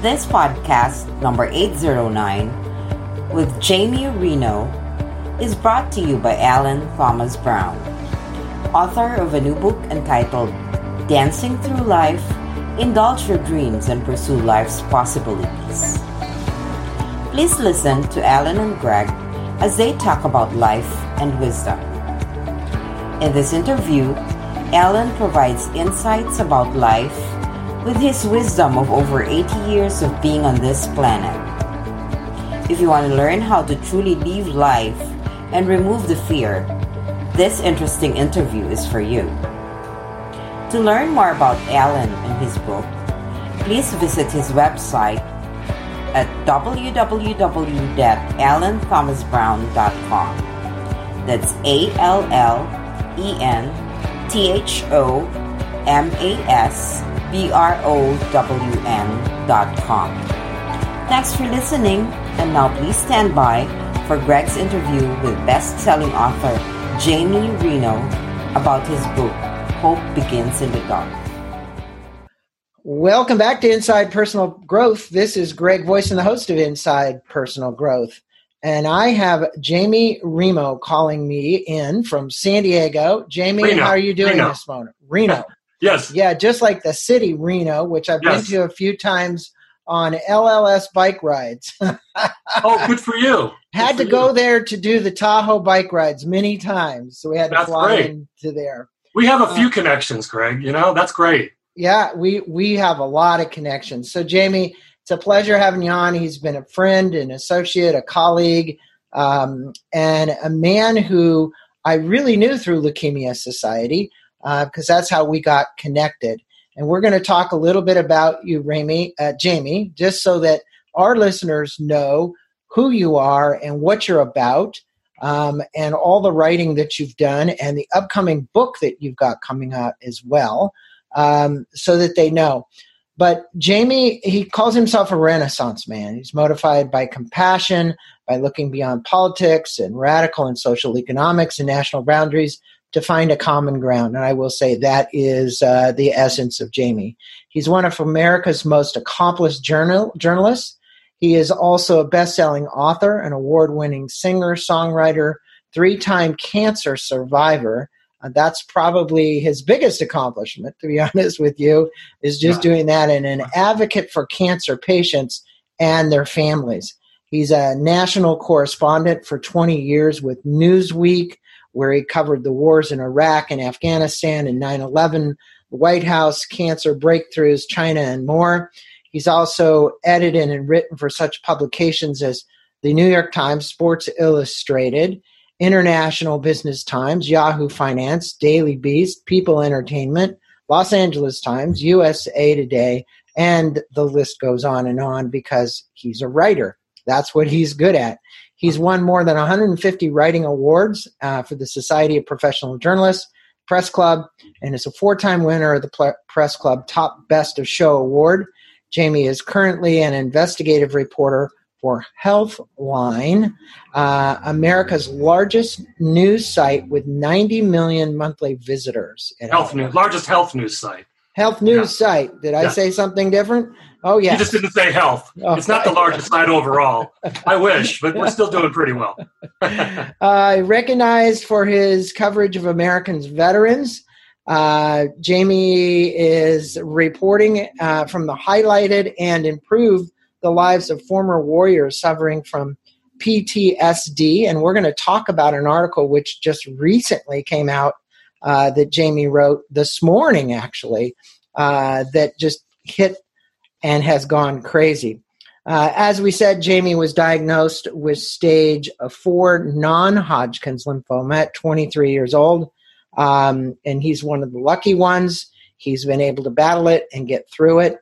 This podcast, number 809, with Jamie Reno, is brought to you by Allen Thomas Brown, author of a new book entitled Dancing Through Life Indulge Your Dreams and Pursue Life's Possibilities. Please listen to Allen and Greg as they talk about life and wisdom. In this interview, Allen provides insights about life with his wisdom of over 80 years of being on this planet. If you want to learn how to truly live life and remove the fear, this interesting interview is for you. To learn more about Allen and his book, please visit his website at www.allenthomasbrown.com. That's A L L E N T H O M A S B R O W N dot com. Thanks for listening, and now please stand by for Greg's interview with best selling author Jamie Reno about his book, Hope Begins in the Dark. Welcome back to Inside Personal Growth. This is Greg Voisen the host of Inside Personal Growth. And I have Jamie Reno calling me in from San Diego. Jamie, Reno. how are you doing Reno. this morning? Reno. Yes. Yeah, just like the city Reno, which I've Yes. been to a few times on LLS bike rides. Oh, good for you. had to Good go you. there to do the Tahoe bike rides many times. So we had to That's fly great. into there. We have a Uh, few connections, Greg. You know, that's great. Yeah, we we have a lot of connections. So Jamie, it's a pleasure having you on. He's been a friend, an associate, a colleague, um, and a man who I really knew through Leukemia Society because that's how we got connected. And we're going to talk a little bit about you, Ramy, uh, Jamie, just so that our listeners know who you are and what you're about, um, and all the writing that you've done, and the upcoming book that you've got coming out as well um, so that they know. But Jamie, he calls himself a Renaissance man. He's motivated by compassion, by looking beyond politics and radical and social economics and national boundaries to find a common ground. And I will say that is uh, the essence of Jamie. He's one of America's most accomplished journal- journalists. He is also a best selling author, an award winning singer, songwriter, three time cancer survivor. Uh, that's probably his biggest accomplishment, to be honest with you, is just doing that and an advocate for cancer patients and their families. He's a national correspondent for 20 years with Newsweek, where he covered the wars in Iraq and Afghanistan and 9 11, the White House, cancer breakthroughs, China, and more. He's also edited and written for such publications as the New York Times, Sports Illustrated, International Business Times, Yahoo Finance, Daily Beast, People Entertainment, Los Angeles Times, USA Today, and the list goes on and on because he's a writer. That's what he's good at. He's won more than 150 writing awards uh, for the Society of Professional Journalists, Press Club, and is a four time winner of the Press Club Top Best of Show Award. Jamie is currently an investigative reporter for Healthline, uh, America's largest news site with 90 million monthly visitors. Health news, largest health news site. Health news site. Did I Yeah. say something different? Oh, yeah. You yeah. just didn't say health. Oh. It's not the largest site overall. I wish, but we're still doing pretty well. uh, recognized for his coverage of Americans veterans. Uh, Jamie is reporting uh, from the highlighted and improved the lives of former warriors suffering from PTSD. And we're going to talk about an article which just recently came out uh, that Jamie wrote this morning, actually, uh, that just hit and has gone crazy. Uh, as we said, Jamie was diagnosed with stage four non Hodgkin's lymphoma at 23 years old. Um, and he's one of the lucky ones. He's been able to battle it and get through it.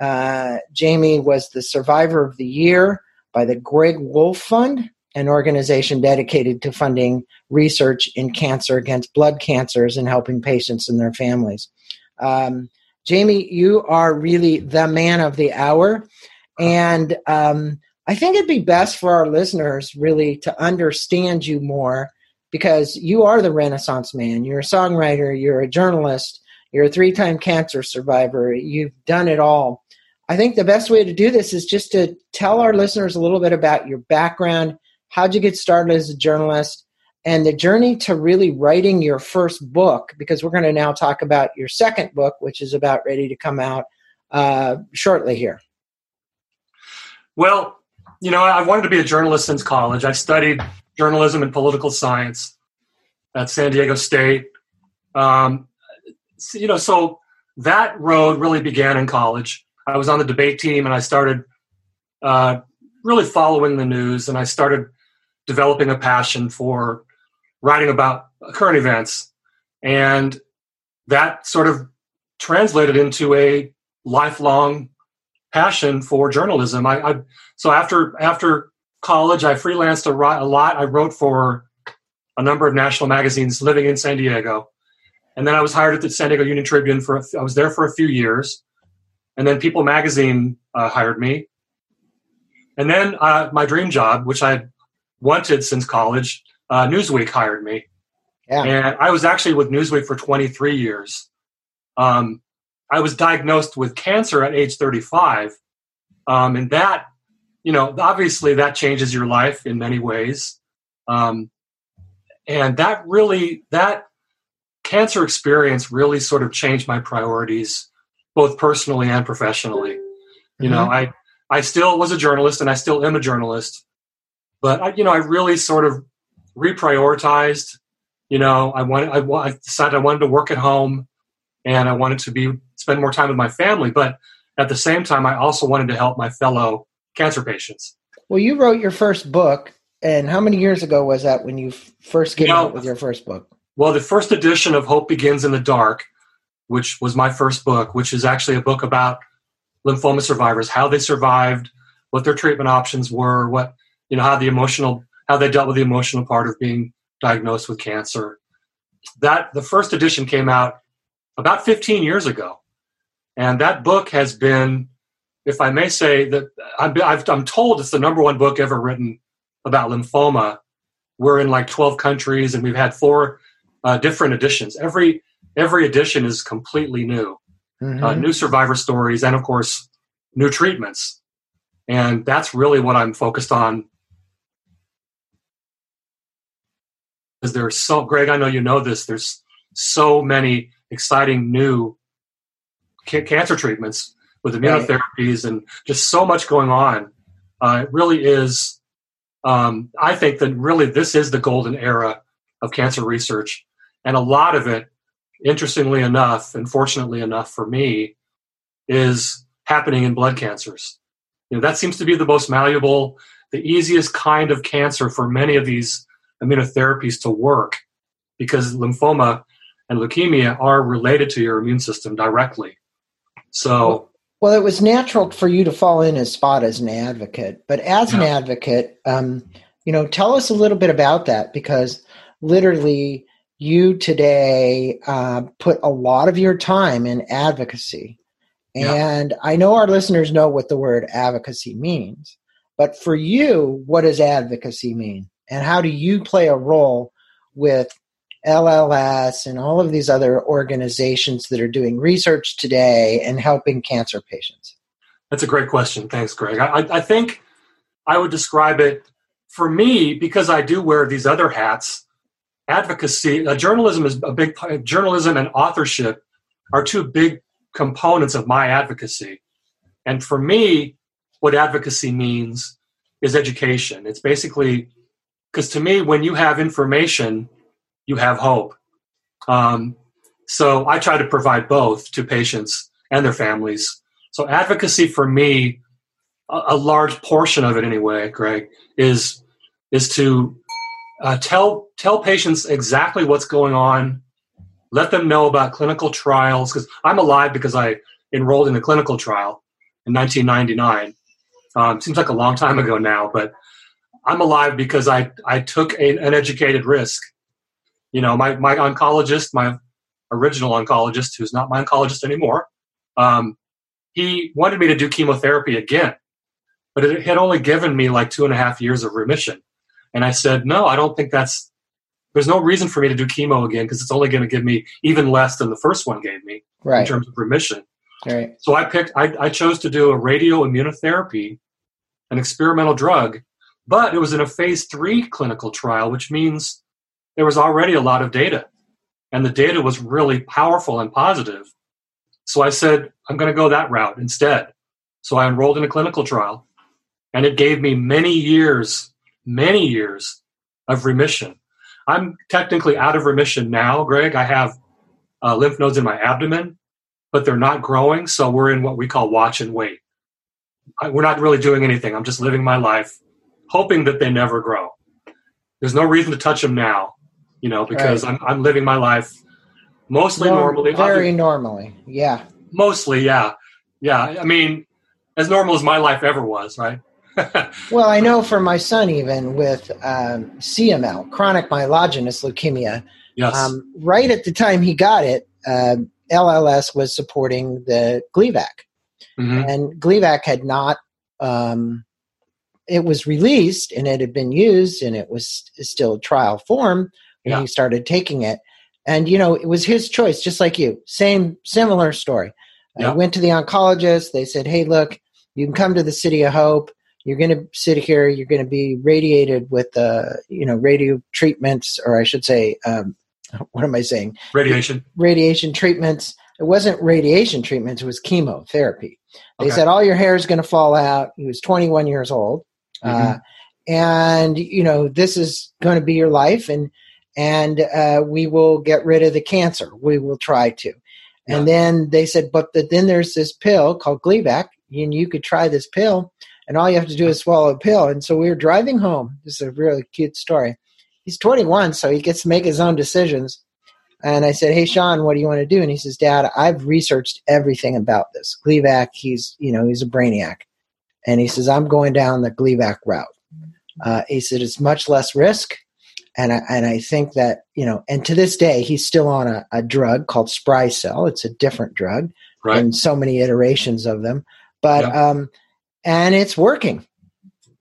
Uh, Jamie was the Survivor of the Year by the Greg Wolf Fund, an organization dedicated to funding research in cancer against blood cancers and helping patients and their families. Um, Jamie, you are really the man of the hour. And um, I think it'd be best for our listeners really to understand you more because you are the Renaissance man. You're a songwriter, you're a journalist, you're a three time cancer survivor, you've done it all. I think the best way to do this is just to tell our listeners a little bit about your background, how'd you get started as a journalist, and the journey to really writing your first book, because we're going to now talk about your second book, which is about ready to come out uh, shortly here. Well, you know, I wanted to be a journalist since college. I studied journalism and political science at San Diego State. Um, you know, so that road really began in college. I was on the debate team and I started uh, really following the news and I started developing a passion for writing about current events. And that sort of translated into a lifelong passion for journalism. I, I so after after college, I freelanced a, a lot. I wrote for a number of national magazines living in San Diego. And then I was hired at the San Diego Union Tribune for, I was there for a few years. And then People Magazine uh, hired me. And then uh, my dream job, which I wanted since college, uh, Newsweek hired me. Yeah. And I was actually with Newsweek for 23 years. Um, I was diagnosed with cancer at age 35. Um, and that, you know, obviously that changes your life in many ways. Um, and that really, that cancer experience really sort of changed my priorities, both personally and professionally. You mm-hmm. know, I I still was a journalist, and I still am a journalist, but I, you know, I really sort of reprioritized. You know, I wanted, I, I decided I wanted to work at home, and I wanted to be spend more time with my family, but at the same time, I also wanted to help my fellow cancer patients. Well, you wrote your first book, and how many years ago was that when you first came you know, out with your first book? Well, the first edition of Hope Begins in the Dark, which was my first book, which is actually a book about lymphoma survivors, how they survived, what their treatment options were, what you know, how the emotional, how they dealt with the emotional part of being diagnosed with cancer. That the first edition came out about 15 years ago, and that book has been, if I may say, that I'm, I'm told it's the number one book ever written about lymphoma. We're in like 12 countries, and we've had four uh, different editions. Every every edition is completely new, mm-hmm. uh, new survivor stories, and of course, new treatments. And that's really what I'm focused on. Because there's so, Greg, I know you know this. There's so many exciting new ca- cancer treatments with immunotherapies and just so much going on. Uh, it really is. Um, I think that really this is the golden era of cancer research and a lot of it, interestingly enough, and fortunately enough for me, is happening in blood cancers. You know, that seems to be the most malleable, the easiest kind of cancer for many of these immunotherapies to work because lymphoma and leukemia are related to your immune system directly. So, well, it was natural for you to fall in a spot as an advocate, but as yeah. an advocate, um, you know, tell us a little bit about that because literally you today uh, put a lot of your time in advocacy. And yeah. I know our listeners know what the word advocacy means, but for you, what does advocacy mean? And how do you play a role with LLS and all of these other organizations that are doing research today and helping cancer patients? That's a great question. Thanks, Greg. I, I think I would describe it for me because I do wear these other hats advocacy, uh, journalism is a big journalism and authorship are two big components of my advocacy. And for me, what advocacy means is education. It's basically because to me, when you have information, you have hope. Um, so I try to provide both to patients and their families. So advocacy for me, a, a large portion of it anyway, Greg, is is to uh, tell tell patients exactly what's going on. Let them know about clinical trials because I'm alive because I enrolled in a clinical trial in 1999. Um, seems like a long time ago now, but I'm alive because I I took a, an educated risk. You know, my my oncologist, my original oncologist, who's not my oncologist anymore, um, he wanted me to do chemotherapy again, but it had only given me like two and a half years of remission. And I said, no, I don't think that's, there's no reason for me to do chemo again because it's only going to give me even less than the first one gave me right. in terms of remission. Right. So I picked, I, I chose to do a radio immunotherapy, an experimental drug, but it was in a phase three clinical trial, which means there was already a lot of data. And the data was really powerful and positive. So I said, I'm going to go that route instead. So I enrolled in a clinical trial, and it gave me many years, many years of remission. I'm technically out of remission now, Greg. I have uh, lymph nodes in my abdomen, but they're not growing. So we're in what we call watch and wait. I, we're not really doing anything. I'm just living my life, hoping that they never grow. There's no reason to touch them now, you know, because right. I'm, I'm living my life mostly normally. Very other, normally, yeah. Mostly, yeah. Yeah. I mean, as normal as my life ever was, right? well, I know for my son, even with um, CML, chronic myelogenous leukemia, yes. Um, right at the time he got it, uh, um, LLS was supporting the Gleevec. Mm-hmm. And Gleevec had not, um, it was released and it had been used and it was still trial form when yeah. he started taking it. And, you know, it was his choice, just like you. Same, similar story. Yeah. I went to the oncologist. They said, hey, look, you can come to the City of Hope. You're going to sit here. You're going to be radiated with, uh, you know, radio treatments, or I should say, um, what am I saying? Radiation. Radiation treatments. It wasn't radiation treatments. It was chemotherapy. They okay. said all your hair is going to fall out. He was 21 years old, mm-hmm. uh, and you know this is going to be your life, and and uh, we will get rid of the cancer. We will try to. Yeah. And then they said, but the, then there's this pill called Gleevec, and you could try this pill, and all you have to do is swallow a pill. And so we were driving home. This is a really cute story. He's 21, so he gets to make his own decisions. And I said, "Hey, Sean, what do you want to do?" And he says, "Dad, I've researched everything about this Gleevec. He's, you know, he's a brainiac." And he says, "I'm going down the Gleevec route." Uh, he said, "It's much less risk." and I, and I think that you know, and to this day, he's still on a, a drug called Sprycel. It's a different drug, right. and so many iterations of them. But yeah. um, and it's working.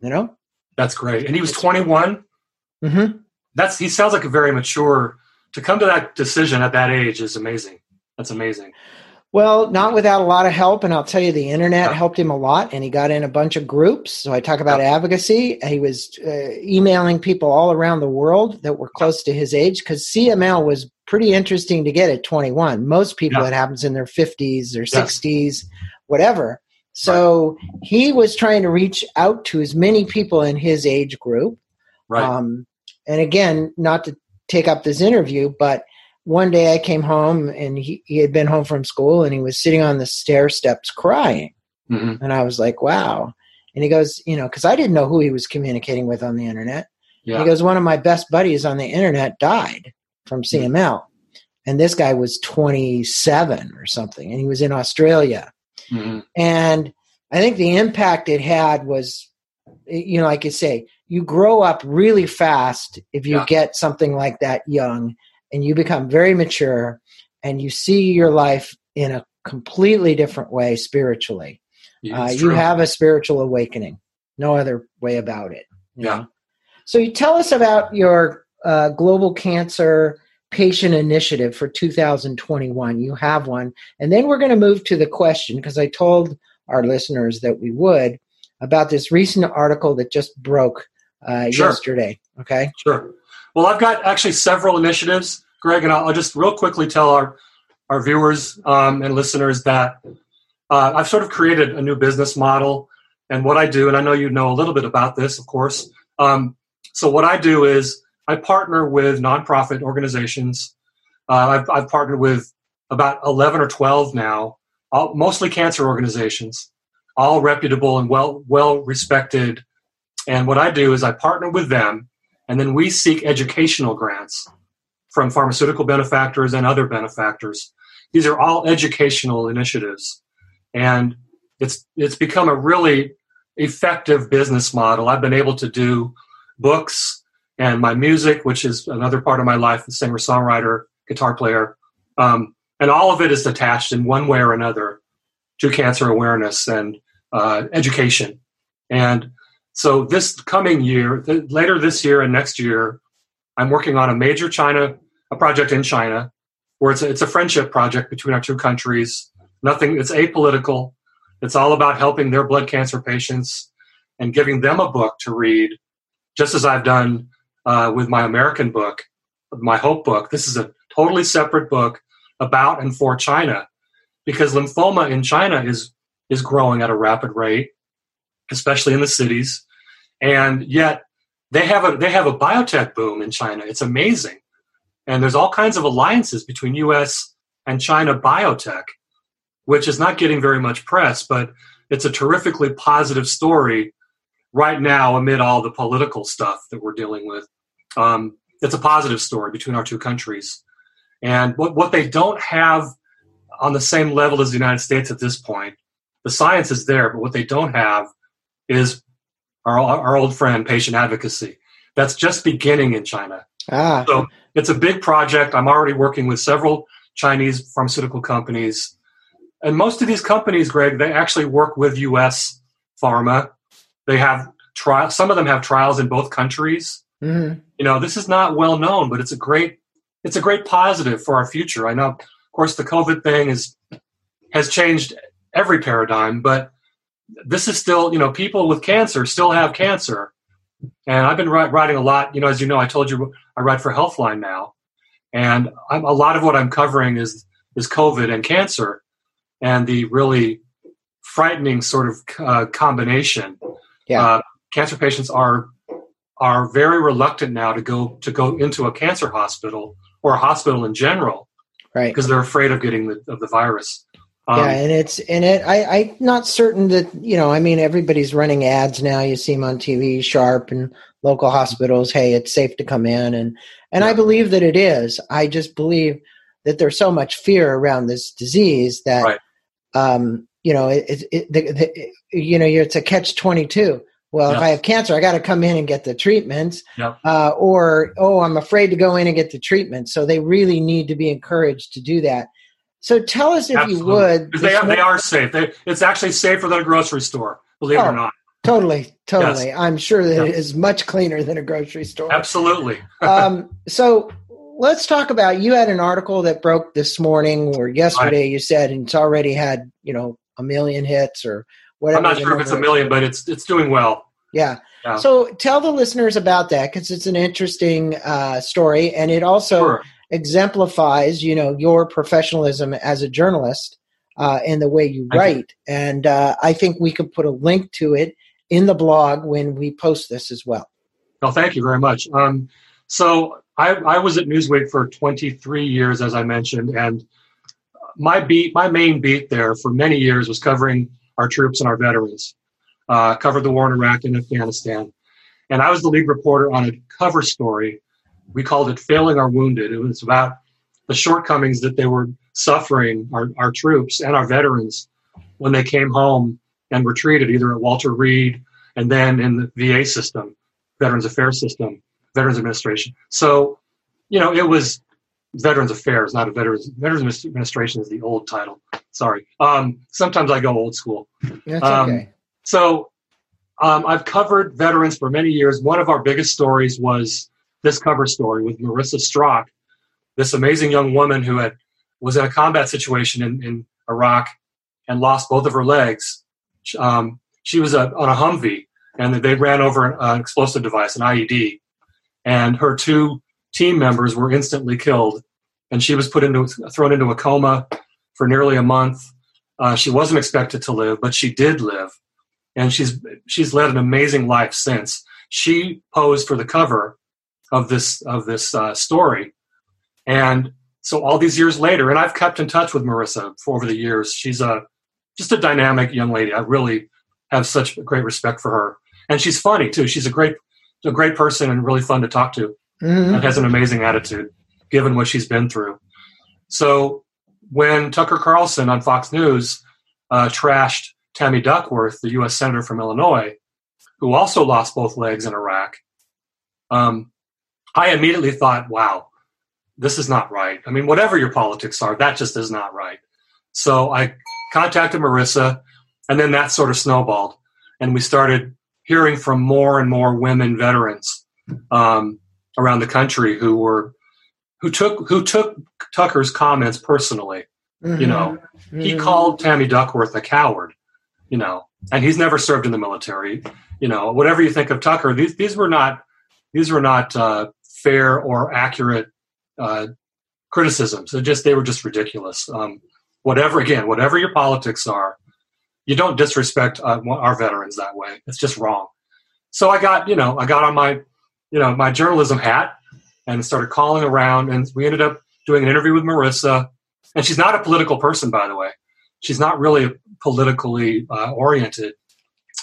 You know, that's great. And he was twenty one. Mm-hmm. That's he sounds like a very mature. To come to that decision at that age is amazing. That's amazing. Well, not without a lot of help, and I'll tell you, the internet helped him a lot, and he got in a bunch of groups. So I talk about advocacy. He was uh, emailing people all around the world that were close to his age because CML was pretty interesting to get at 21. Most people, yeah. it happens in their 50s or 60s, whatever. So right. he was trying to reach out to as many people in his age group. Right. Um, and again, not to take up this interview, but one day I came home and he, he had been home from school and he was sitting on the stair steps crying. Mm-hmm. And I was like, wow. And he goes, you know, because I didn't know who he was communicating with on the internet. Yeah. He goes, one of my best buddies on the internet died from CML. Mm-hmm. And this guy was 27 or something, and he was in Australia. Mm-hmm. And I think the impact it had was, you know, like you say, you grow up really fast if you yeah. get something like that young and you become very mature and you see your life in a completely different way spiritually. Yeah, uh, you have a spiritual awakening. No other way about it. Yeah. Know? So you tell us about your uh, global cancer patient initiative for 2021. You have one. And then we're going to move to the question because I told our listeners that we would about this recent article that just broke uh, sure. yesterday. Okay. Sure. Well, I've got actually several initiatives, Greg, and I'll, I'll just real quickly tell our our viewers um, and listeners that uh, I've sort of created a new business model and what I do, and I know you know a little bit about this, of course. Um, so what I do is I partner with nonprofit organizations. Uh, I've, I've, partnered with about 11 or 12 now, all, mostly cancer organizations, all reputable and well well respected. And what I do is I partner with them and then we seek educational grants from pharmaceutical benefactors and other benefactors. These are all educational initiatives. And it's, it's become a really effective business model. I've been able to do books and my music, which is another part of my life, the singer, songwriter, guitar player. Um, and all of it is attached in one way or another to cancer awareness and uh, education. And so this coming year, th- later this year and next year, I'm working on a major China, a project in China, where it's a, it's a friendship project between our two countries. Nothing. It's apolitical. It's all about helping their blood cancer patients and giving them a book to read, just as I've done uh, with my American book, my Hope book. This is a totally separate book about and for China, because lymphoma in China is is growing at a rapid rate, especially in the cities, and yet they have a they have a biotech boom in China. It's amazing, and there's all kinds of alliances between U.S. and China biotech, which is not getting very much press, but it's a terrifically positive story right now amid all the political stuff that we're dealing with. Um, it's a positive story between our two countries, and what what they don't have on the same level as the United States at this point, the science is there, but what they don't have is our, our old friend, patient advocacy. That's just beginning in China. Ah. So it's a big project. I'm already working with several Chinese pharmaceutical companies. And most of these companies, Greg, they actually work with US pharma. They have trials, some of them have trials in both countries. Mm-hmm. You know, this is not well known, but it's a great it's a great positive for our future. I know of course the COVID thing is has changed every paradigm, but this is still, you know, people with cancer still have cancer. And I've been writing a lot, you know, as you know, I told you I write for Healthline now. And I'm, a lot of what I'm covering is is COVID and cancer and the really frightening sort of uh, combination. Yeah. Uh, cancer patients are are very reluctant now to go to go into a cancer hospital or a hospital in general, right? Because they're afraid of getting the of the virus. Um, yeah, and it's and it. I, I'm not certain that you know. I mean, everybody's running ads now. You see them on TV, Sharp and local hospitals. Hey, it's safe to come in, and and yeah. I believe that it is. I just believe that there's so much fear around this disease that, right. um, you know, it, it, it the, the, you know, it's a catch twenty two. Well, if I have cancer, I got to come in and get the treatments. Uh, or, oh, I'm afraid to go in and get the treatment. So they really need to be encouraged to do that. So tell us if Absolutely. you would. They are, they are safe. They, it's actually safer than a grocery store, believe oh, it or not. Totally, totally. Yes. I'm sure that it is much cleaner than a grocery store. Absolutely. um, so let's talk about you had an article that broke this morning or yesterday right. you said and it's already had, you know, a million hits or whatever. I'm not sure if it's a million, but it's it's doing well. Yeah. yeah. So tell the listeners about that because it's an interesting uh, story and it also sure exemplifies, you know, your professionalism as a journalist uh, and the way you write. And uh, I think we could put a link to it in the blog when we post this as well. Well, thank you very much. Um, so I, I was at Newsweek for 23 years, as I mentioned, and my beat, my main beat there for many years was covering our troops and our veterans. Uh, covered the war in Iraq and Afghanistan, and I was the lead reporter on a cover story we called it Failing Our Wounded. It was about the shortcomings that they were suffering, our, our troops and our veterans, when they came home and were treated either at Walter Reed and then in the VA system, Veterans Affairs system, Veterans Administration. So, you know, it was Veterans Affairs, not a Veterans Veterans Administration is the old title. Sorry. Um, sometimes I go old school. That's um, okay. So um, I've covered veterans for many years. One of our biggest stories was this cover story with Marissa Strock, this amazing young woman who had was in a combat situation in, in Iraq and lost both of her legs. Um, she was a, on a Humvee, and they ran over an explosive device, an IED, and her two team members were instantly killed. And she was put into thrown into a coma for nearly a month. Uh, she wasn't expected to live, but she did live, and she's she's led an amazing life since. She posed for the cover of this of this uh, story, and so all these years later, and I've kept in touch with Marissa for over the years. She's a just a dynamic young lady. I really have such great respect for her, and she's funny too. She's a great a great person and really fun to talk to, mm-hmm. and has an amazing attitude given what she's been through. So when Tucker Carlson on Fox News uh, trashed Tammy Duckworth, the U.S. senator from Illinois, who also lost both legs in Iraq, um, I immediately thought, wow, this is not right. I mean, whatever your politics are, that just is not right. So I contacted Marissa, and then that sort of snowballed. And we started hearing from more and more women veterans um, around the country who were who took who took Tucker's comments personally. Mm-hmm. You know, mm-hmm. he called Tammy Duckworth a coward. You know, and he's never served in the military. You know, whatever you think of Tucker, these these were not these were not uh, fair or accurate uh, criticisms. They just they were just ridiculous. Um, whatever again, whatever your politics are, you don't disrespect uh, our veterans that way. It's just wrong. So I got you know I got on my you know my journalism hat and started calling around, and we ended up doing an interview with Marissa. And she's not a political person, by the way. She's not really politically uh, oriented,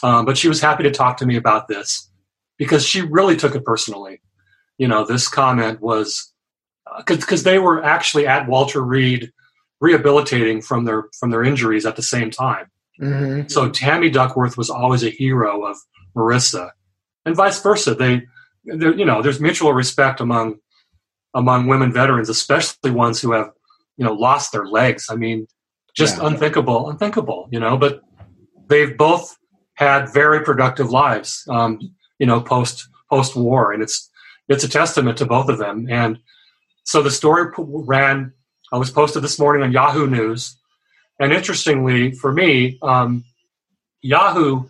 um, but she was happy to talk to me about this because she really took it personally. You know, this comment was because uh, they were actually at Walter Reed rehabilitating from their from their injuries at the same time. Mm-hmm. So Tammy Duckworth was always a hero of Marissa, and vice versa. They, you know, there's mutual respect among among women veterans, especially ones who have you know lost their legs. I mean, just yeah. unthinkable, unthinkable. You know, but they've both had very productive lives. Um, you know, post post war, and it's it's a testament to both of them. And so the story ran. I was posted this morning on Yahoo News, and interestingly for me, um, Yahoo,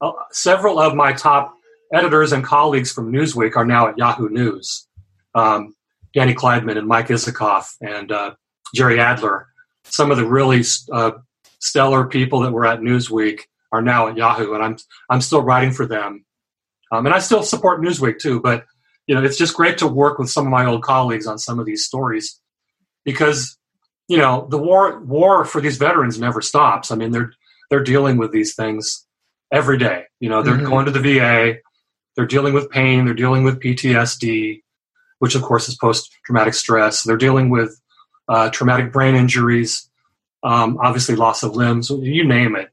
uh, several of my top editors and colleagues from Newsweek are now at Yahoo News. Um, Danny Klaidman and Mike Isikoff and uh, Jerry Adler, some of the really uh, stellar people that were at Newsweek are now at Yahoo, and I'm I'm still writing for them, um, and I still support Newsweek too. But you know, it's just great to work with some of my old colleagues on some of these stories because you know the war war for these veterans never stops. I mean, they're they're dealing with these things every day. You know, they're mm-hmm. going to the VA, they're dealing with pain, they're dealing with PTSD, which of course is post traumatic stress. They're dealing with uh, traumatic brain injuries, um, obviously loss of limbs, you name it.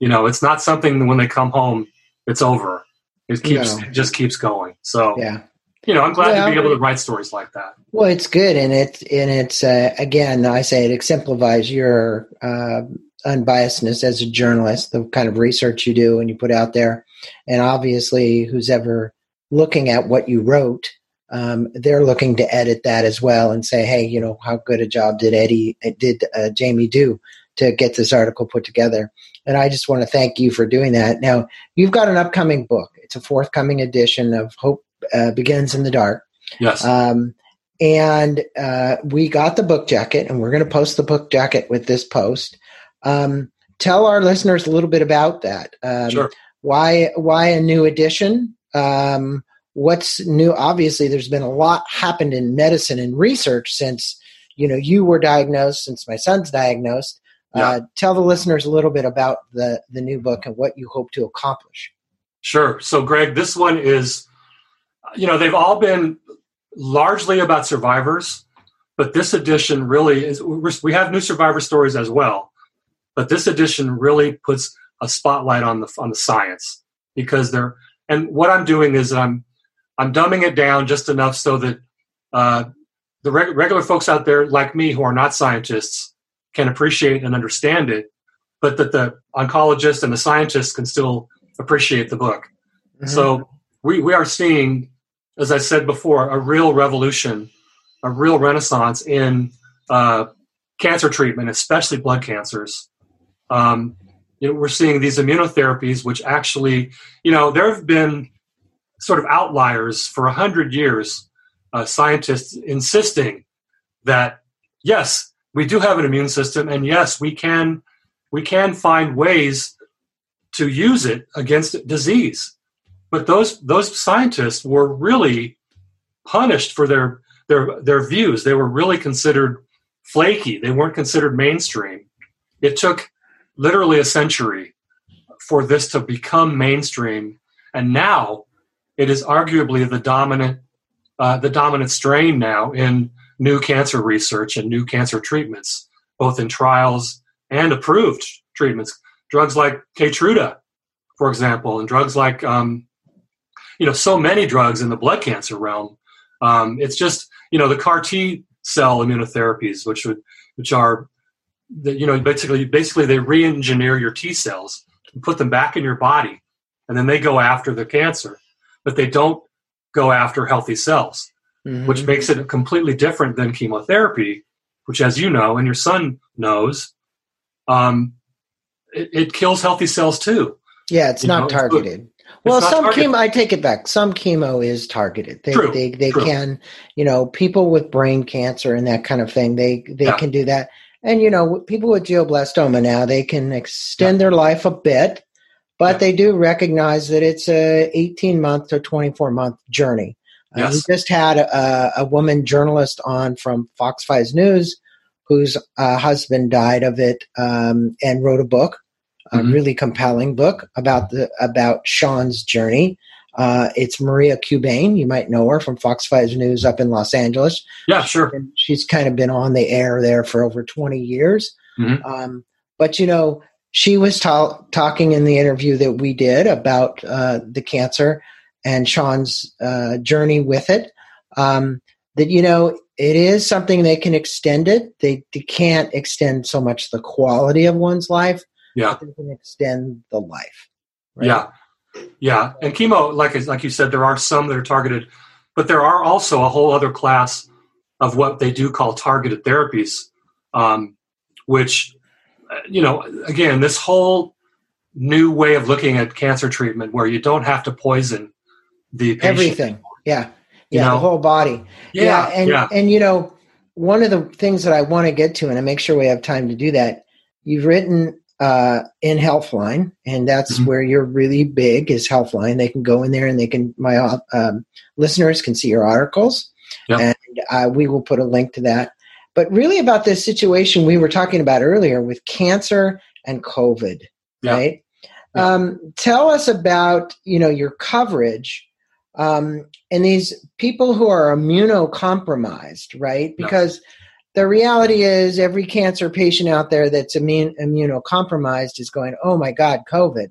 You know, it's not something when they come home, it's over. It keeps no. it just keeps going. So yeah, you know, I'm glad well, to be able to write stories like that. Well, it's good, and it's and it's uh, again, I say it exemplifies your uh, unbiasedness as a journalist, the kind of research you do and you put out there, and obviously, who's ever looking at what you wrote um, they're looking to edit that as well and say, hey, you know, how good a job did Eddie, did uh, Jamie do to get this article put together? And I just want to thank you for doing that. Now, you've got an upcoming book. It's a forthcoming edition of Hope uh, Begins in the Dark. Yes. Um, and uh, we got the book jacket, and we're going to post the book jacket with this post. Um, tell our listeners a little bit about that. Um, sure. Why? Why a new edition? Um, what's new obviously there's been a lot happened in medicine and research since you know you were diagnosed since my son's diagnosed yeah. uh, tell the listeners a little bit about the the new book and what you hope to accomplish sure so greg this one is you know they've all been largely about survivors but this edition really is we have new survivor stories as well but this edition really puts a spotlight on the on the science because they're and what i'm doing is i'm I'm dumbing it down just enough so that uh, the reg- regular folks out there, like me, who are not scientists, can appreciate and understand it, but that the oncologists and the scientists can still appreciate the book. Mm-hmm. So we, we are seeing, as I said before, a real revolution, a real renaissance in uh, cancer treatment, especially blood cancers. Um, you know, we're seeing these immunotherapies, which actually, you know, there have been sort of outliers for a hundred years, uh, scientists insisting that yes, we do have an immune system, and yes, we can we can find ways to use it against disease. But those those scientists were really punished for their their their views. They were really considered flaky. They weren't considered mainstream. It took literally a century for this to become mainstream, and now it is arguably the dominant uh, the dominant strain now in new cancer research and new cancer treatments, both in trials and approved treatments. Drugs like Keytruda, for example, and drugs like um, you know so many drugs in the blood cancer realm. Um, it's just you know the CAR T cell immunotherapies, which would which are the, you know basically basically they re-engineer your T cells and put them back in your body, and then they go after the cancer but they don't go after healthy cells, mm-hmm. which makes it completely different than chemotherapy, which, as you know, and your son knows, um, it, it kills healthy cells too. Yeah, it's not know, targeted. Well, some targeted. chemo, I take it back. Some chemo is targeted. They True, they, they true. can, you know, people with brain cancer and that kind of thing. They they Yeah. can do that. And you know, people with glioblastoma now they can extend their life a bit, but Yeah. they do recognize that it's a 18 month to 24 month journey. Uh, Yes. we just had a, a woman journalist on from Fox 5 News whose uh, husband died of it um, and wrote a book, a Mhm. really compelling book about the about Sean's journey. Uh, it's Maria Quiban. You might know her from Fox 5 News up in Los Angeles. Yeah, sure. And she's kind of been on the air there for over 20 years. Mhm. Um, but, you know, she was ta- talking in the interview that we did about uh, the cancer and Sean's uh, journey with it. Um, that, you know, it is something they can extend it. They, they can't extend so much the quality of one's life, Yeah. they can extend the life. right? Yeah, yeah, and chemo, like like you said, there are some that are targeted, but there are also a whole other class of what they do call targeted therapies, um, which, uh, you know, again, this whole new way of looking at cancer treatment, where you don't have to poison the patient. Everything. Yeah. You Yeah. know? the whole body. Yeah, and yeah, and you know one of the things that I want to get to, and I make sure we have time to do that. You've written uh, in Healthline, and that's Mhm. where you're really big is Healthline. They can go in there and they can my um, listeners can see your articles, Yeah. and uh, we will put a link to that. But really about this situation we were talking about earlier with cancer and COVID, Yeah. right? Yeah. Um, tell us about you know your coverage um, and these people who are immunocompromised, right? Because the reality is, every cancer patient out there that's immune, immunocompromised is going, "Oh my God, COVID,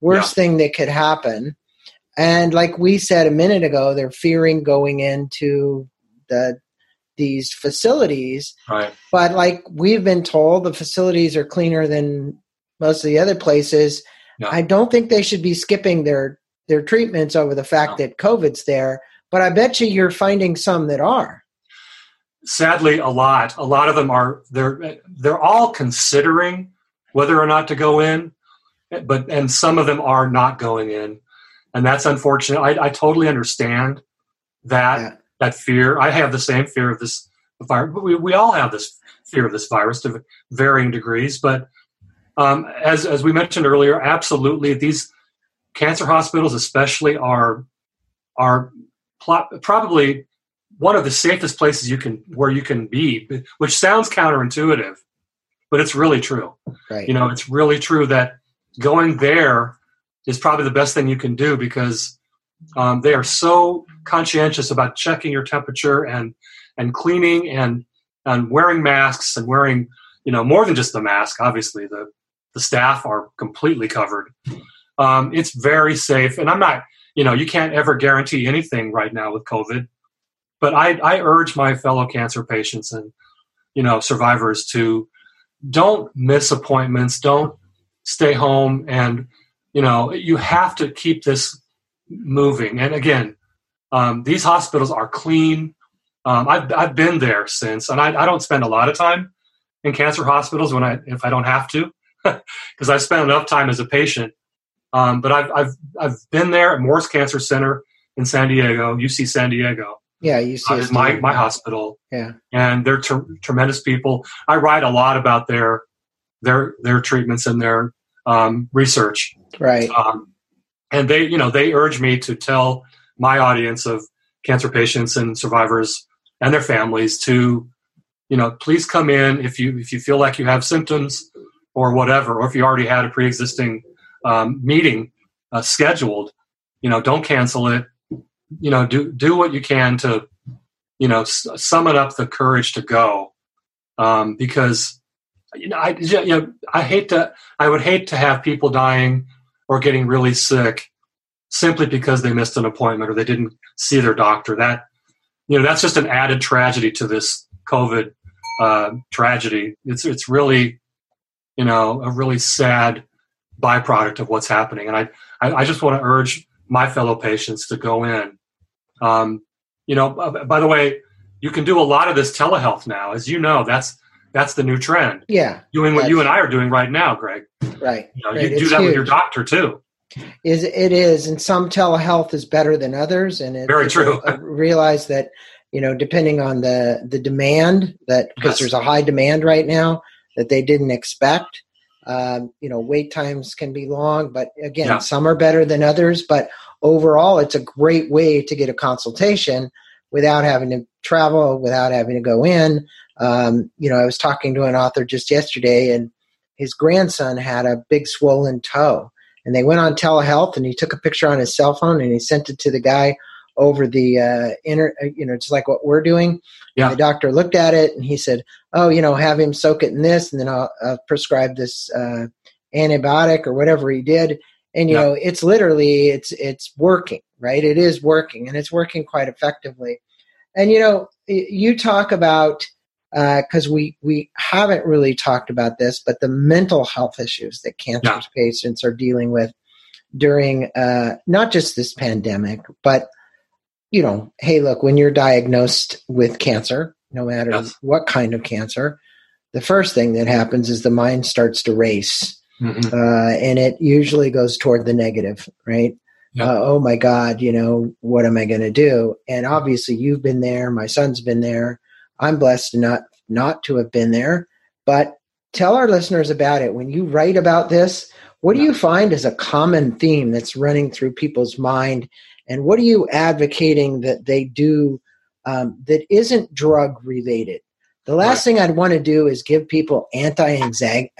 worst thing that could happen." And like we said a minute ago, they're fearing going into the these facilities. right. But like we've been told, the facilities are cleaner than most of the other places. Yeah. I don't think they should be skipping their their treatments over the fact No. that COVID's there. But I bet you you're finding some that are. Sadly a lot. A lot of them are they're they're all considering whether or not to go in but and some of them are not going in. And that's unfortunate. I, I totally understand that Yeah. that fear. I have the same fear of this virus we, we all have this fear of this virus to varying degrees. But um, as as we mentioned earlier absolutely these cancer hospitals especially are are pl- probably one of the safest places you can where you can be which sounds counterintuitive but it's really true. Right. you know it's really true that going there is probably the best thing you can do because um, they are so conscientious about checking your temperature and and cleaning and and wearing masks and wearing you know more than just the mask obviously the the staff are completely covered. Um, it's very safe. And i'm not you know you can't ever guarantee anything right now with covid but I, I urge my fellow cancer patients and you know survivors to don't miss appointments don't stay home and you know you have to keep this moving. And again um, these hospitals are clean. Um, I've, I've been there since and I, I don't spend a lot of time in cancer hospitals when I if I don't have to because I've spent enough time as a patient. Um, but I've, I've I've been there at Moores Cancer Center in San Diego UC San Diego yeah, you see. uh, my, my hospital Yeah. and they're ter- tremendous people. I write a lot about their their their treatments and their um, research, Right. um, and they you know they urge me to tell my audience of cancer patients and survivors and their families to you know please come in if you if you feel like you have symptoms or whatever, or if you already had a pre-existing um, meeting uh, scheduled, you know don't cancel it. You know do do what you can to you know summon up the courage to go. Um, because you know I you know I hate to I would hate to have people dying or getting really sick simply because they missed an appointment or they didn't see their doctor. That you know that's just an added tragedy to this COVID uh, tragedy. It's it's really you know a really sad byproduct of what's happening. And I I, I just want to urge my fellow patients to go in um, you know, by the way, you can do a lot of this telehealth now. As you know, that's that's the new trend. Yeah. Doing what you and I are doing right now, Greg. Right. You, know, right. you do that huge. with your doctor too. Is it is, and some telehealth is better than others, and it, very true. I realize that you know, depending on the the demand that because yes. there's a high demand right now that they didn't expect. Um, you know, wait times can be long, but again, yeah. some are better than others. But overall, it's a great way to get a consultation without having to travel, without having to go in. Um, you know, I was talking to an author just yesterday, and his grandson had a big swollen toe. And they went on telehealth, and he took a picture on his cell phone and he sent it to the guy over the uh, inner, uh, you know, just like what we're doing. Yeah. And the doctor looked at it and he said, "Oh, you know, have him soak it in this, and then I'll, I'll prescribe this uh, antibiotic or whatever he did." And you yeah. know, it's literally it's it's working, right? It is working, and it's working quite effectively. And you know, you talk about because uh, we we haven't really talked about this, but the mental health issues that cancer yeah. patients are dealing with during uh, not just this pandemic, but you know, hey, look, when you're diagnosed with cancer, no matter yes. what kind of cancer, the first thing that happens is the mind starts to race, mm-hmm. uh, and it usually goes toward the negative, right? Yep. Uh, oh my God, you know, what am I going to do? And obviously, you've been there. My son's been there. I'm blessed not not to have been there. But tell our listeners about it. When you write about this, what do you find as a common theme that's running through people's mind? And what are you advocating that they do um, that isn't drug related? The last thing I'd want to do is give people anti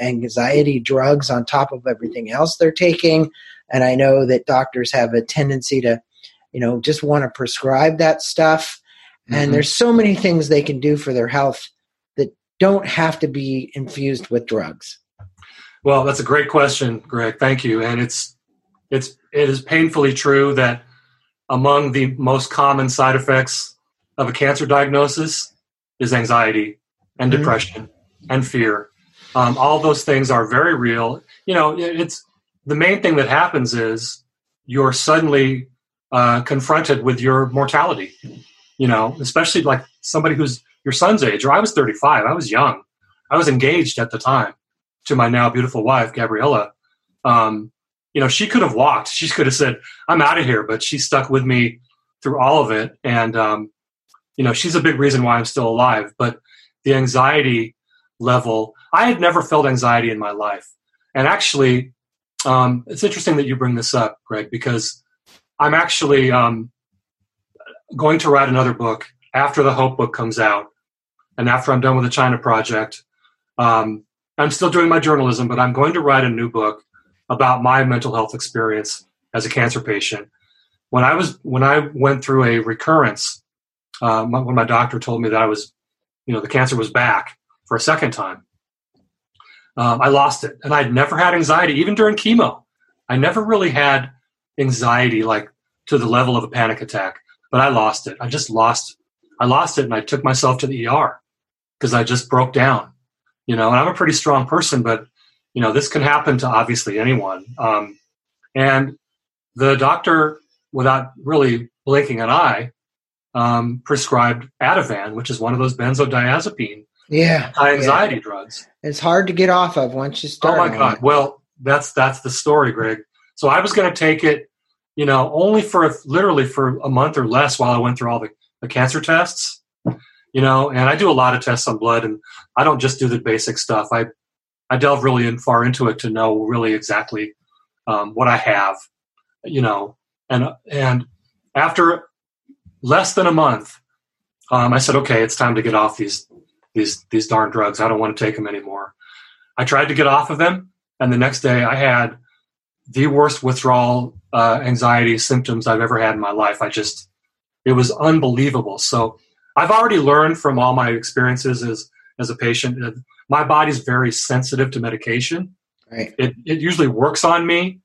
anxiety drugs on top of everything else they're taking. And I know that doctors have a tendency to, you know, just want to prescribe that stuff. Mm-hmm. And there's so many things they can do for their health that don't have to be infused with drugs. Well, that's a great question, Greg. Thank you. And it's it's it is painfully true that among the most common side effects of a cancer diagnosis is anxiety and mm-hmm. depression and fear. Um, all those things are very real. You know, it's the main thing that happens is you're suddenly uh, confronted with your mortality. You know, especially like somebody who's your son's age, or I was 35. I was young. I was engaged at the time to my now beautiful wife, Gabriella. Um, you know, she could have walked. She could have said, "I'm out of here," but she stuck with me through all of it. And um, you know, she's a big reason why I'm still alive. But the anxiety level, I had never felt anxiety in my life. And actually, um, it's interesting that you bring this up, Greg, because I'm actually um, going to write another book after the Hope book comes out, and after I'm done with the China project. Um, I'm still doing my journalism, but I'm going to write a new book about my mental health experience as a cancer patient. When I was when I went through a recurrence, uh, when my doctor told me that I was, you know, the cancer was back for a second time, um, I lost it, and I'd never had anxiety even during chemo. I never really had anxiety like to the level of a panic attack, but I lost it. I just lost. I lost it, and I took myself to the ER because I just broke down. You know, and I'm a pretty strong person, but you know, this can happen to obviously anyone. Um, and the doctor, without really blinking an eye, um, prescribed Ativan, which is one of those benzodiazepine yeah, anxiety yeah. drugs. It's hard to get off of once you start. Oh my god! It. Well, that's that's the story, Greg. So I was going to take it, you know, only for literally for a month or less while I went through all the, the cancer tests, you know, and I do a lot of tests on blood, and I don't just do the basic stuff. I I delve really in, far into it to know really exactly um, what I have, you know, and and after less than a month, um, I said, okay, it's time to get off these these these darn drugs. I don't want to take them anymore. I tried to get off of them, and the next day I had the worst withdrawal uh, anxiety symptoms I've ever had in my life. I just it was unbelievable. So I've already learned from all my experiences as as a patient my body's very sensitive to medication. Right. It it usually works on me,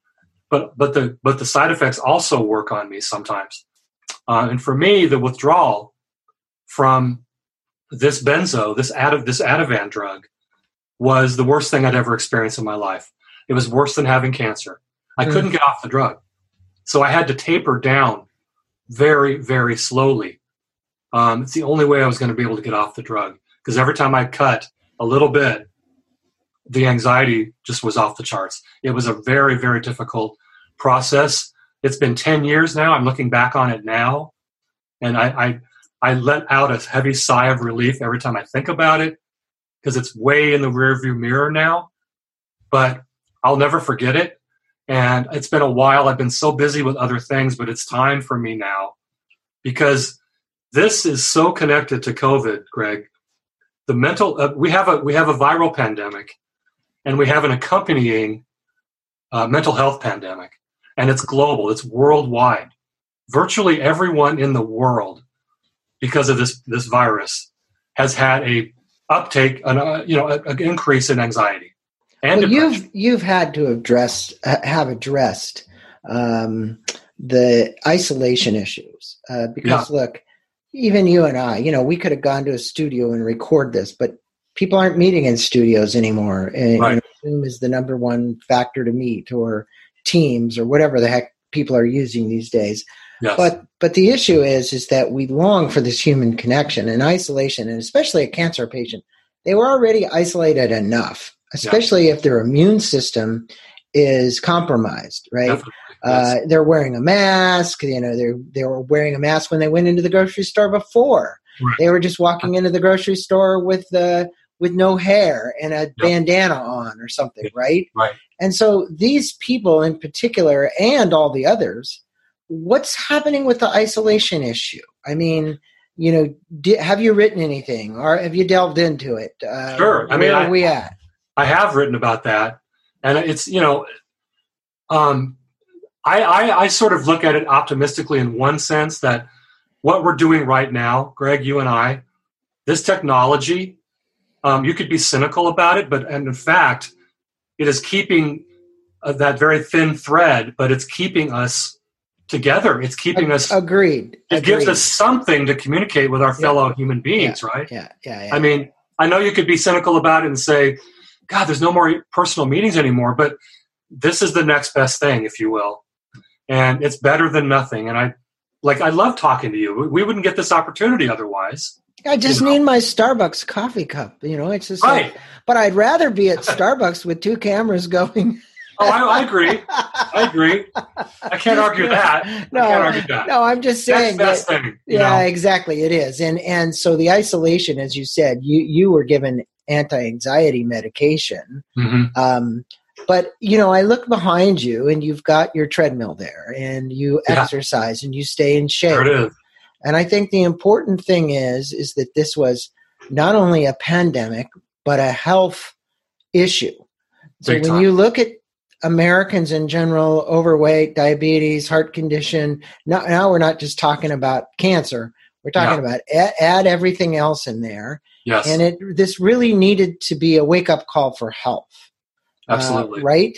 but but the but the side effects also work on me sometimes. Uh, and for me, the withdrawal from this benzo, this Ad, this Ativan drug, was the worst thing I'd ever experienced in my life. It was worse than having cancer. I mm. couldn't get off the drug, so I had to taper down very very slowly Um, it's the only way I was going to be able to get off the drug because every time I cut a little bit, the anxiety just was off the charts. It was a very, very difficult process. It's been 10 years now. I'm looking back on it now. And I, I, I let out a heavy sigh of relief every time I think about it because it's way in the rearview mirror now. But I'll never forget it. And it's been a while. I've been so busy with other things, but it's time for me now because this is so connected to COVID, Greg. The mental uh, we have a we have a viral pandemic, and we have an accompanying uh, mental health pandemic, and it's global. It's worldwide. Virtually everyone in the world, because of this this virus, has had a uptake, an uh, you know, an increase in anxiety. And well, you've you've had to address have addressed um, the isolation issues uh, because yeah. look, even you and I, you know, we could have gone to a studio and record this, but people aren't meeting in studios anymore. And right. you know, Zoom is the number one factor to meet, or Teams, or whatever the heck people are using these days. Yes. But but the issue is is that we long for this human connection and isolation, and especially a cancer patient, they were already isolated enough, especially yeah. if their immune system is compromised, right? Definitely. Uh, they're wearing a mask. You know, they they were wearing a mask when they went into the grocery store before. Right. They were just walking into the grocery store with the with no hair and a yep. bandana on or something, right? Right. And so these people in particular, and all the others, what's happening with the isolation issue? I mean, you know, di- have you written anything or have you delved into it? Uh, sure. I mean, are I, we at? I have written about that, and it's you know, um, I, I, I sort of look at it optimistically in one sense that what we're doing right now, Greg, you and I, this technology, um, you could be cynical about it, but and in fact, it is keeping uh, that very thin thread, but it's keeping us together. It's keeping us agreed. It agreed. gives us something to communicate with our fellow yeah. human beings, yeah. right? Yeah. yeah, yeah. I mean, I know you could be cynical about it and say, "God, there's no more personal meetings anymore," but this is the next best thing, if you will and it's better than nothing. And I like I love talking to you. We wouldn't get this opportunity otherwise. I just you know? need my Starbucks coffee cup. You know, it's just right. Like, but I'd rather be at Starbucks with two cameras going. oh, I, I, agree. I agree. I can't argue that. No, argue that. no, I'm just saying. That's that, thing, yeah, know? exactly. It is, and and so the isolation, as you said, you you were given anti-anxiety medication. Mm-hmm. Um, but you know, I look behind you, and you've got your treadmill there, and you yeah. exercise, and you stay in shape. Sure and I think the important thing is is that this was not only a pandemic but a health issue. So Big when time. you look at Americans in general, overweight, diabetes, heart condition. Now, now we're not just talking about cancer. We're talking yeah. about add, add, everything else in there. Yes. And it this really needed to be a wake up call for health. Absolutely. Uh, right?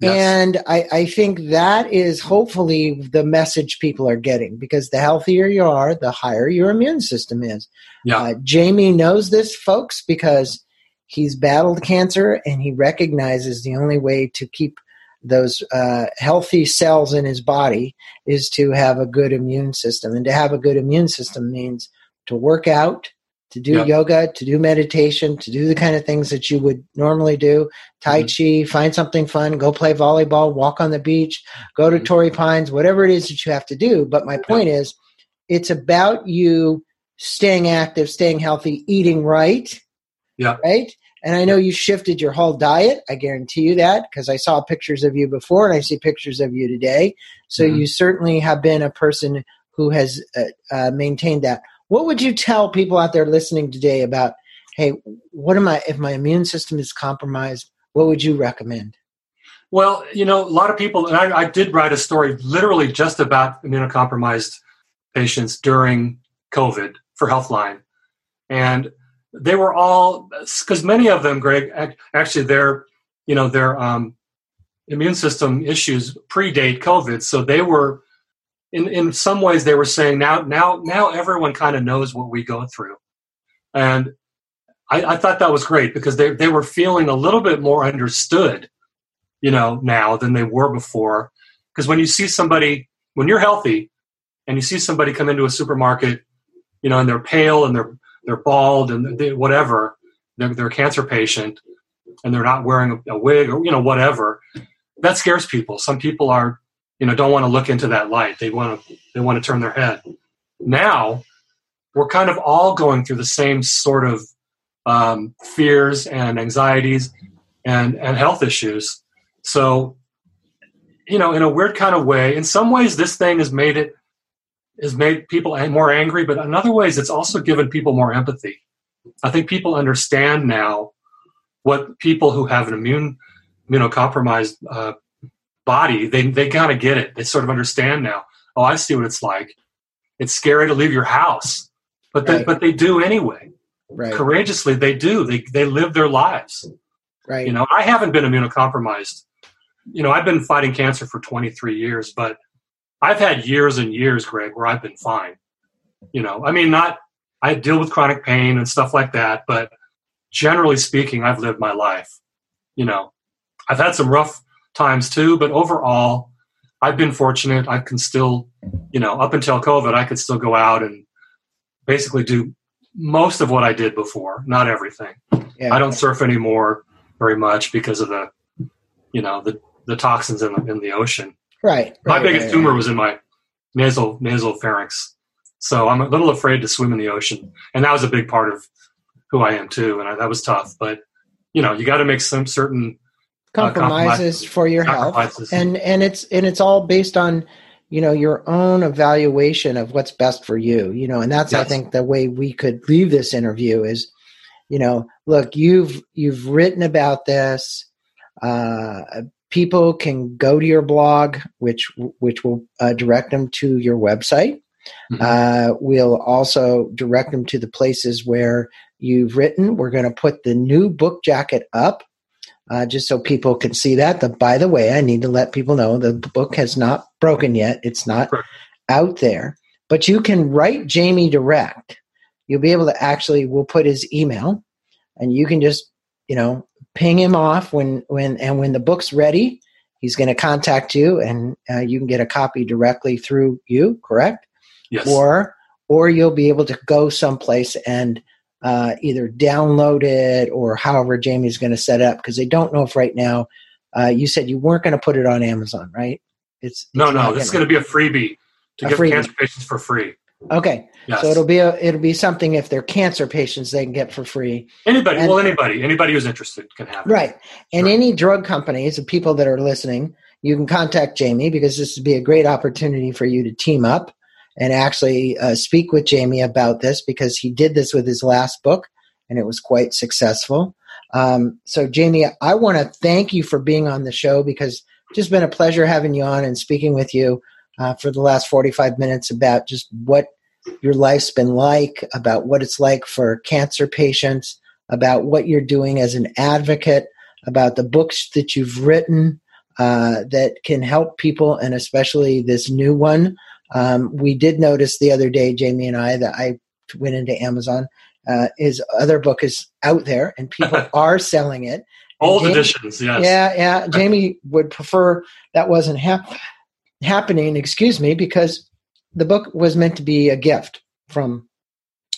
Yes. And I, I think that is hopefully the message people are getting because the healthier you are, the higher your immune system is. Yeah. Uh, Jamie knows this, folks, because he's battled cancer and he recognizes the only way to keep those uh, healthy cells in his body is to have a good immune system. And to have a good immune system means to work out, to do yep. yoga, to do meditation, to do the kind of things that you would normally do. Tai mm-hmm. Chi, find something fun, go play volleyball, walk on the beach, go to mm-hmm. Torrey Pines, whatever it is that you have to do. But my point yep. is, it's about you staying active, staying healthy, eating right. Yeah. Right? And I know you shifted your whole diet. I guarantee you that because I saw pictures of you before and I see pictures of you today. So mm-hmm. you certainly have been a person who has uh, uh, maintained that. What would you tell people out there listening today about, hey, what am I, if my immune system is compromised, what would you recommend? Well, you know, a lot of people, and I, I did write a story literally just about immunocompromised patients during COVID for Healthline. And they were all, because many of them, Greg, actually, their, you know, their um, immune system issues predate COVID. So they were in in some ways they were saying now now now everyone kind of knows what we go through and I, I, thought that was great because they, they were feeling a little bit more understood you know now than they were before because when you see somebody when you're healthy and you see somebody come into a supermarket you know, and they're pale and they're they're bald and they, whatever, they're, they're a cancer patient and they're not wearing a, a wig or you know whatever, that scares people. Some people are, you know, don't want to look into that light. They want to they want to turn their head. Now, we're kind of all going through the same sort of um, fears and anxieties and and health issues. So, you know, in a weird kind of way, in some ways, this thing has made it has made people more angry, but in other ways, it's also given people more empathy. I think people understand now what people who have an immune immunocompromised uh, body they they kind of get it. They sort of understand now. Oh, I see what it's like. It's scary to leave your house, but they, right. but they do anyway. Right. Courageously, they do. They they live their lives. Right. You know, I haven't been immunocompromised. You know, I've been fighting cancer for 23 years, but I've had years and years, Greg, where I've been fine. You know, I mean, not I deal with chronic pain and stuff like that, but generally speaking, I've lived my life. You know, I've had some rough times too, but overall, I've been fortunate. I can still, you know, up until COVID, I could still go out and basically do most of what I did before, not everything. Yeah. I don't surf anymore very much because of the, you know, the, the toxins in the, in the ocean. Right. My right, biggest right, tumor was in my nasal nasal pharynx, so I'm a little afraid to swim in the ocean, and that was a big part of who I am too, and I, that was tough. But you know, you got to make some certain compromises, uh, compromises for your health, and and it's and it's all based on you know your own evaluation of what's best for you. You know, and that's yes. I think the way we could leave this interview is, you know, look, you've you've written about this. Uh, people can go to your blog, which which will uh, direct them to your website. Mm-hmm. Uh, we'll also direct them to the places where you've written. We're going to put the new book jacket up. Uh, just so people can see that. The, by the way, I need to let people know the book has not broken yet. It's not out there, but you can write Jamie direct. You'll be able to actually, we'll put his email and you can just, you know, ping him off when when and when the book's ready he's going to contact you and uh, you can get a copy directly through you correct yes or or you'll be able to go someplace and uh, either download it or however jamie's going to set up because they don't know if right now uh, you said you weren't going to put it on amazon right it's, it's no no this is going to be a freebie to a give freebie. cancer patients for free Okay. Yes. So it'll be a it'll be something if they're cancer patients they can get for free. Anybody, and, well, anybody, anybody who's interested can have it. Right. And sure. any drug companies, the people that are listening, you can contact Jamie because this would be a great opportunity for you to team up and actually uh, speak with Jamie about this because he did this with his last book and it was quite successful. Um, so, Jamie, I want to thank you for being on the show because it's just been a pleasure having you on and speaking with you uh, for the last 45 minutes about just what your life's been like, about what it's like for cancer patients, about what you're doing as an advocate, about the books that you've written uh, that can help people, and especially this new one. Um, we did notice the other day, Jamie and I, that I went into Amazon. Uh, his other book is out there, and people are selling it. Old Jamie, editions, yes. Yeah, yeah. Jamie would prefer that wasn't happening happening, excuse me, because the book was meant to be a gift from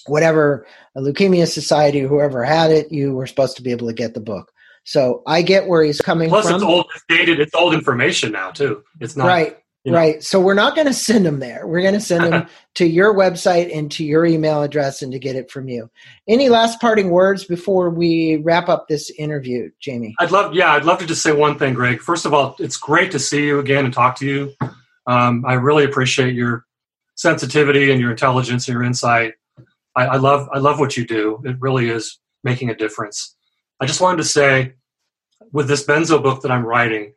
whatever leukemia society, whoever had it, you were supposed to be able to get the book. So I get where he's coming Plus from. Plus, it's old, it's dated. It's old information now too. It's not right. You know. Right. So we're not going to send them there. We're going to send them to your website and to your email address and to get it from you. Any last parting words before we wrap up this interview, Jamie? I'd love, yeah, I'd love to just say one thing, Greg. First of all, it's great to see you again and talk to you. Um, I really appreciate your sensitivity and your intelligence and your insight. I, I love, I love what you do. It really is making a difference. I just wanted to say, with this benzo book that I'm writing,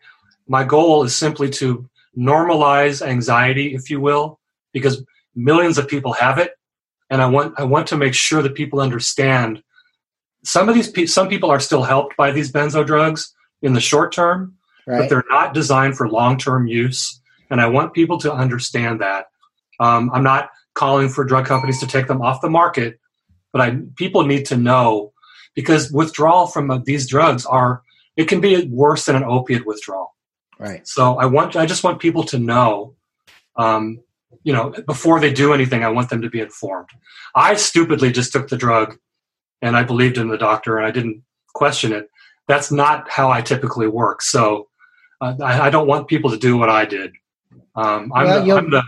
my goal is simply to normalize anxiety, if you will, because millions of people have it, and I want I want to make sure that people understand. Some of these pe- some people are still helped by these benzo drugs in the short term, right. but they're not designed for long term use, and I want people to understand that. Um, I'm not calling for drug companies to take them off the market, but I people need to know because withdrawal from uh, these drugs are it can be worse than an opiate withdrawal. Right. So I want I just want people to know um, you know, before they do anything, I want them to be informed. I stupidly just took the drug and I believed in the doctor and I didn't question it. That's not how I typically work. So uh, I, I, don't want people to do what I did. Um, I'm, well, the, I'm the,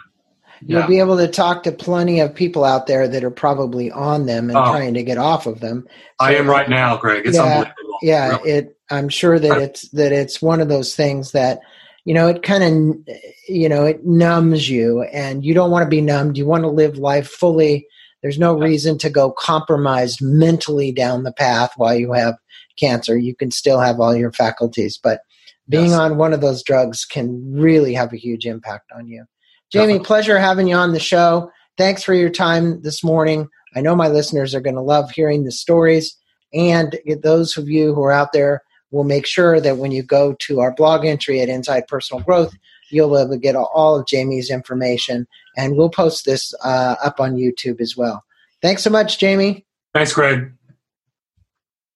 yeah. You'll be able to talk to plenty of people out there that are probably on them and oh, trying to get off of them. So, I am right now, Greg. It's yeah, unbelievable. Yeah, really. it. I'm sure that it's that it's one of those things that you know it kind of you know it numbs you, and you don't want to be numbed. You want to live life fully. There's no reason to go compromised mentally down the path while you have cancer. You can still have all your faculties, but being yes. on one of those drugs can really have a huge impact on you. Jamie, Definitely. pleasure having you on the show. Thanks for your time this morning. I know my listeners are going to love hearing the stories. And those of you who are out there will make sure that when you go to our blog entry at Inside Personal Growth, you'll be able to get all of Jamie's information. And we'll post this uh, up on YouTube as well. Thanks so much, Jamie. Thanks, Greg.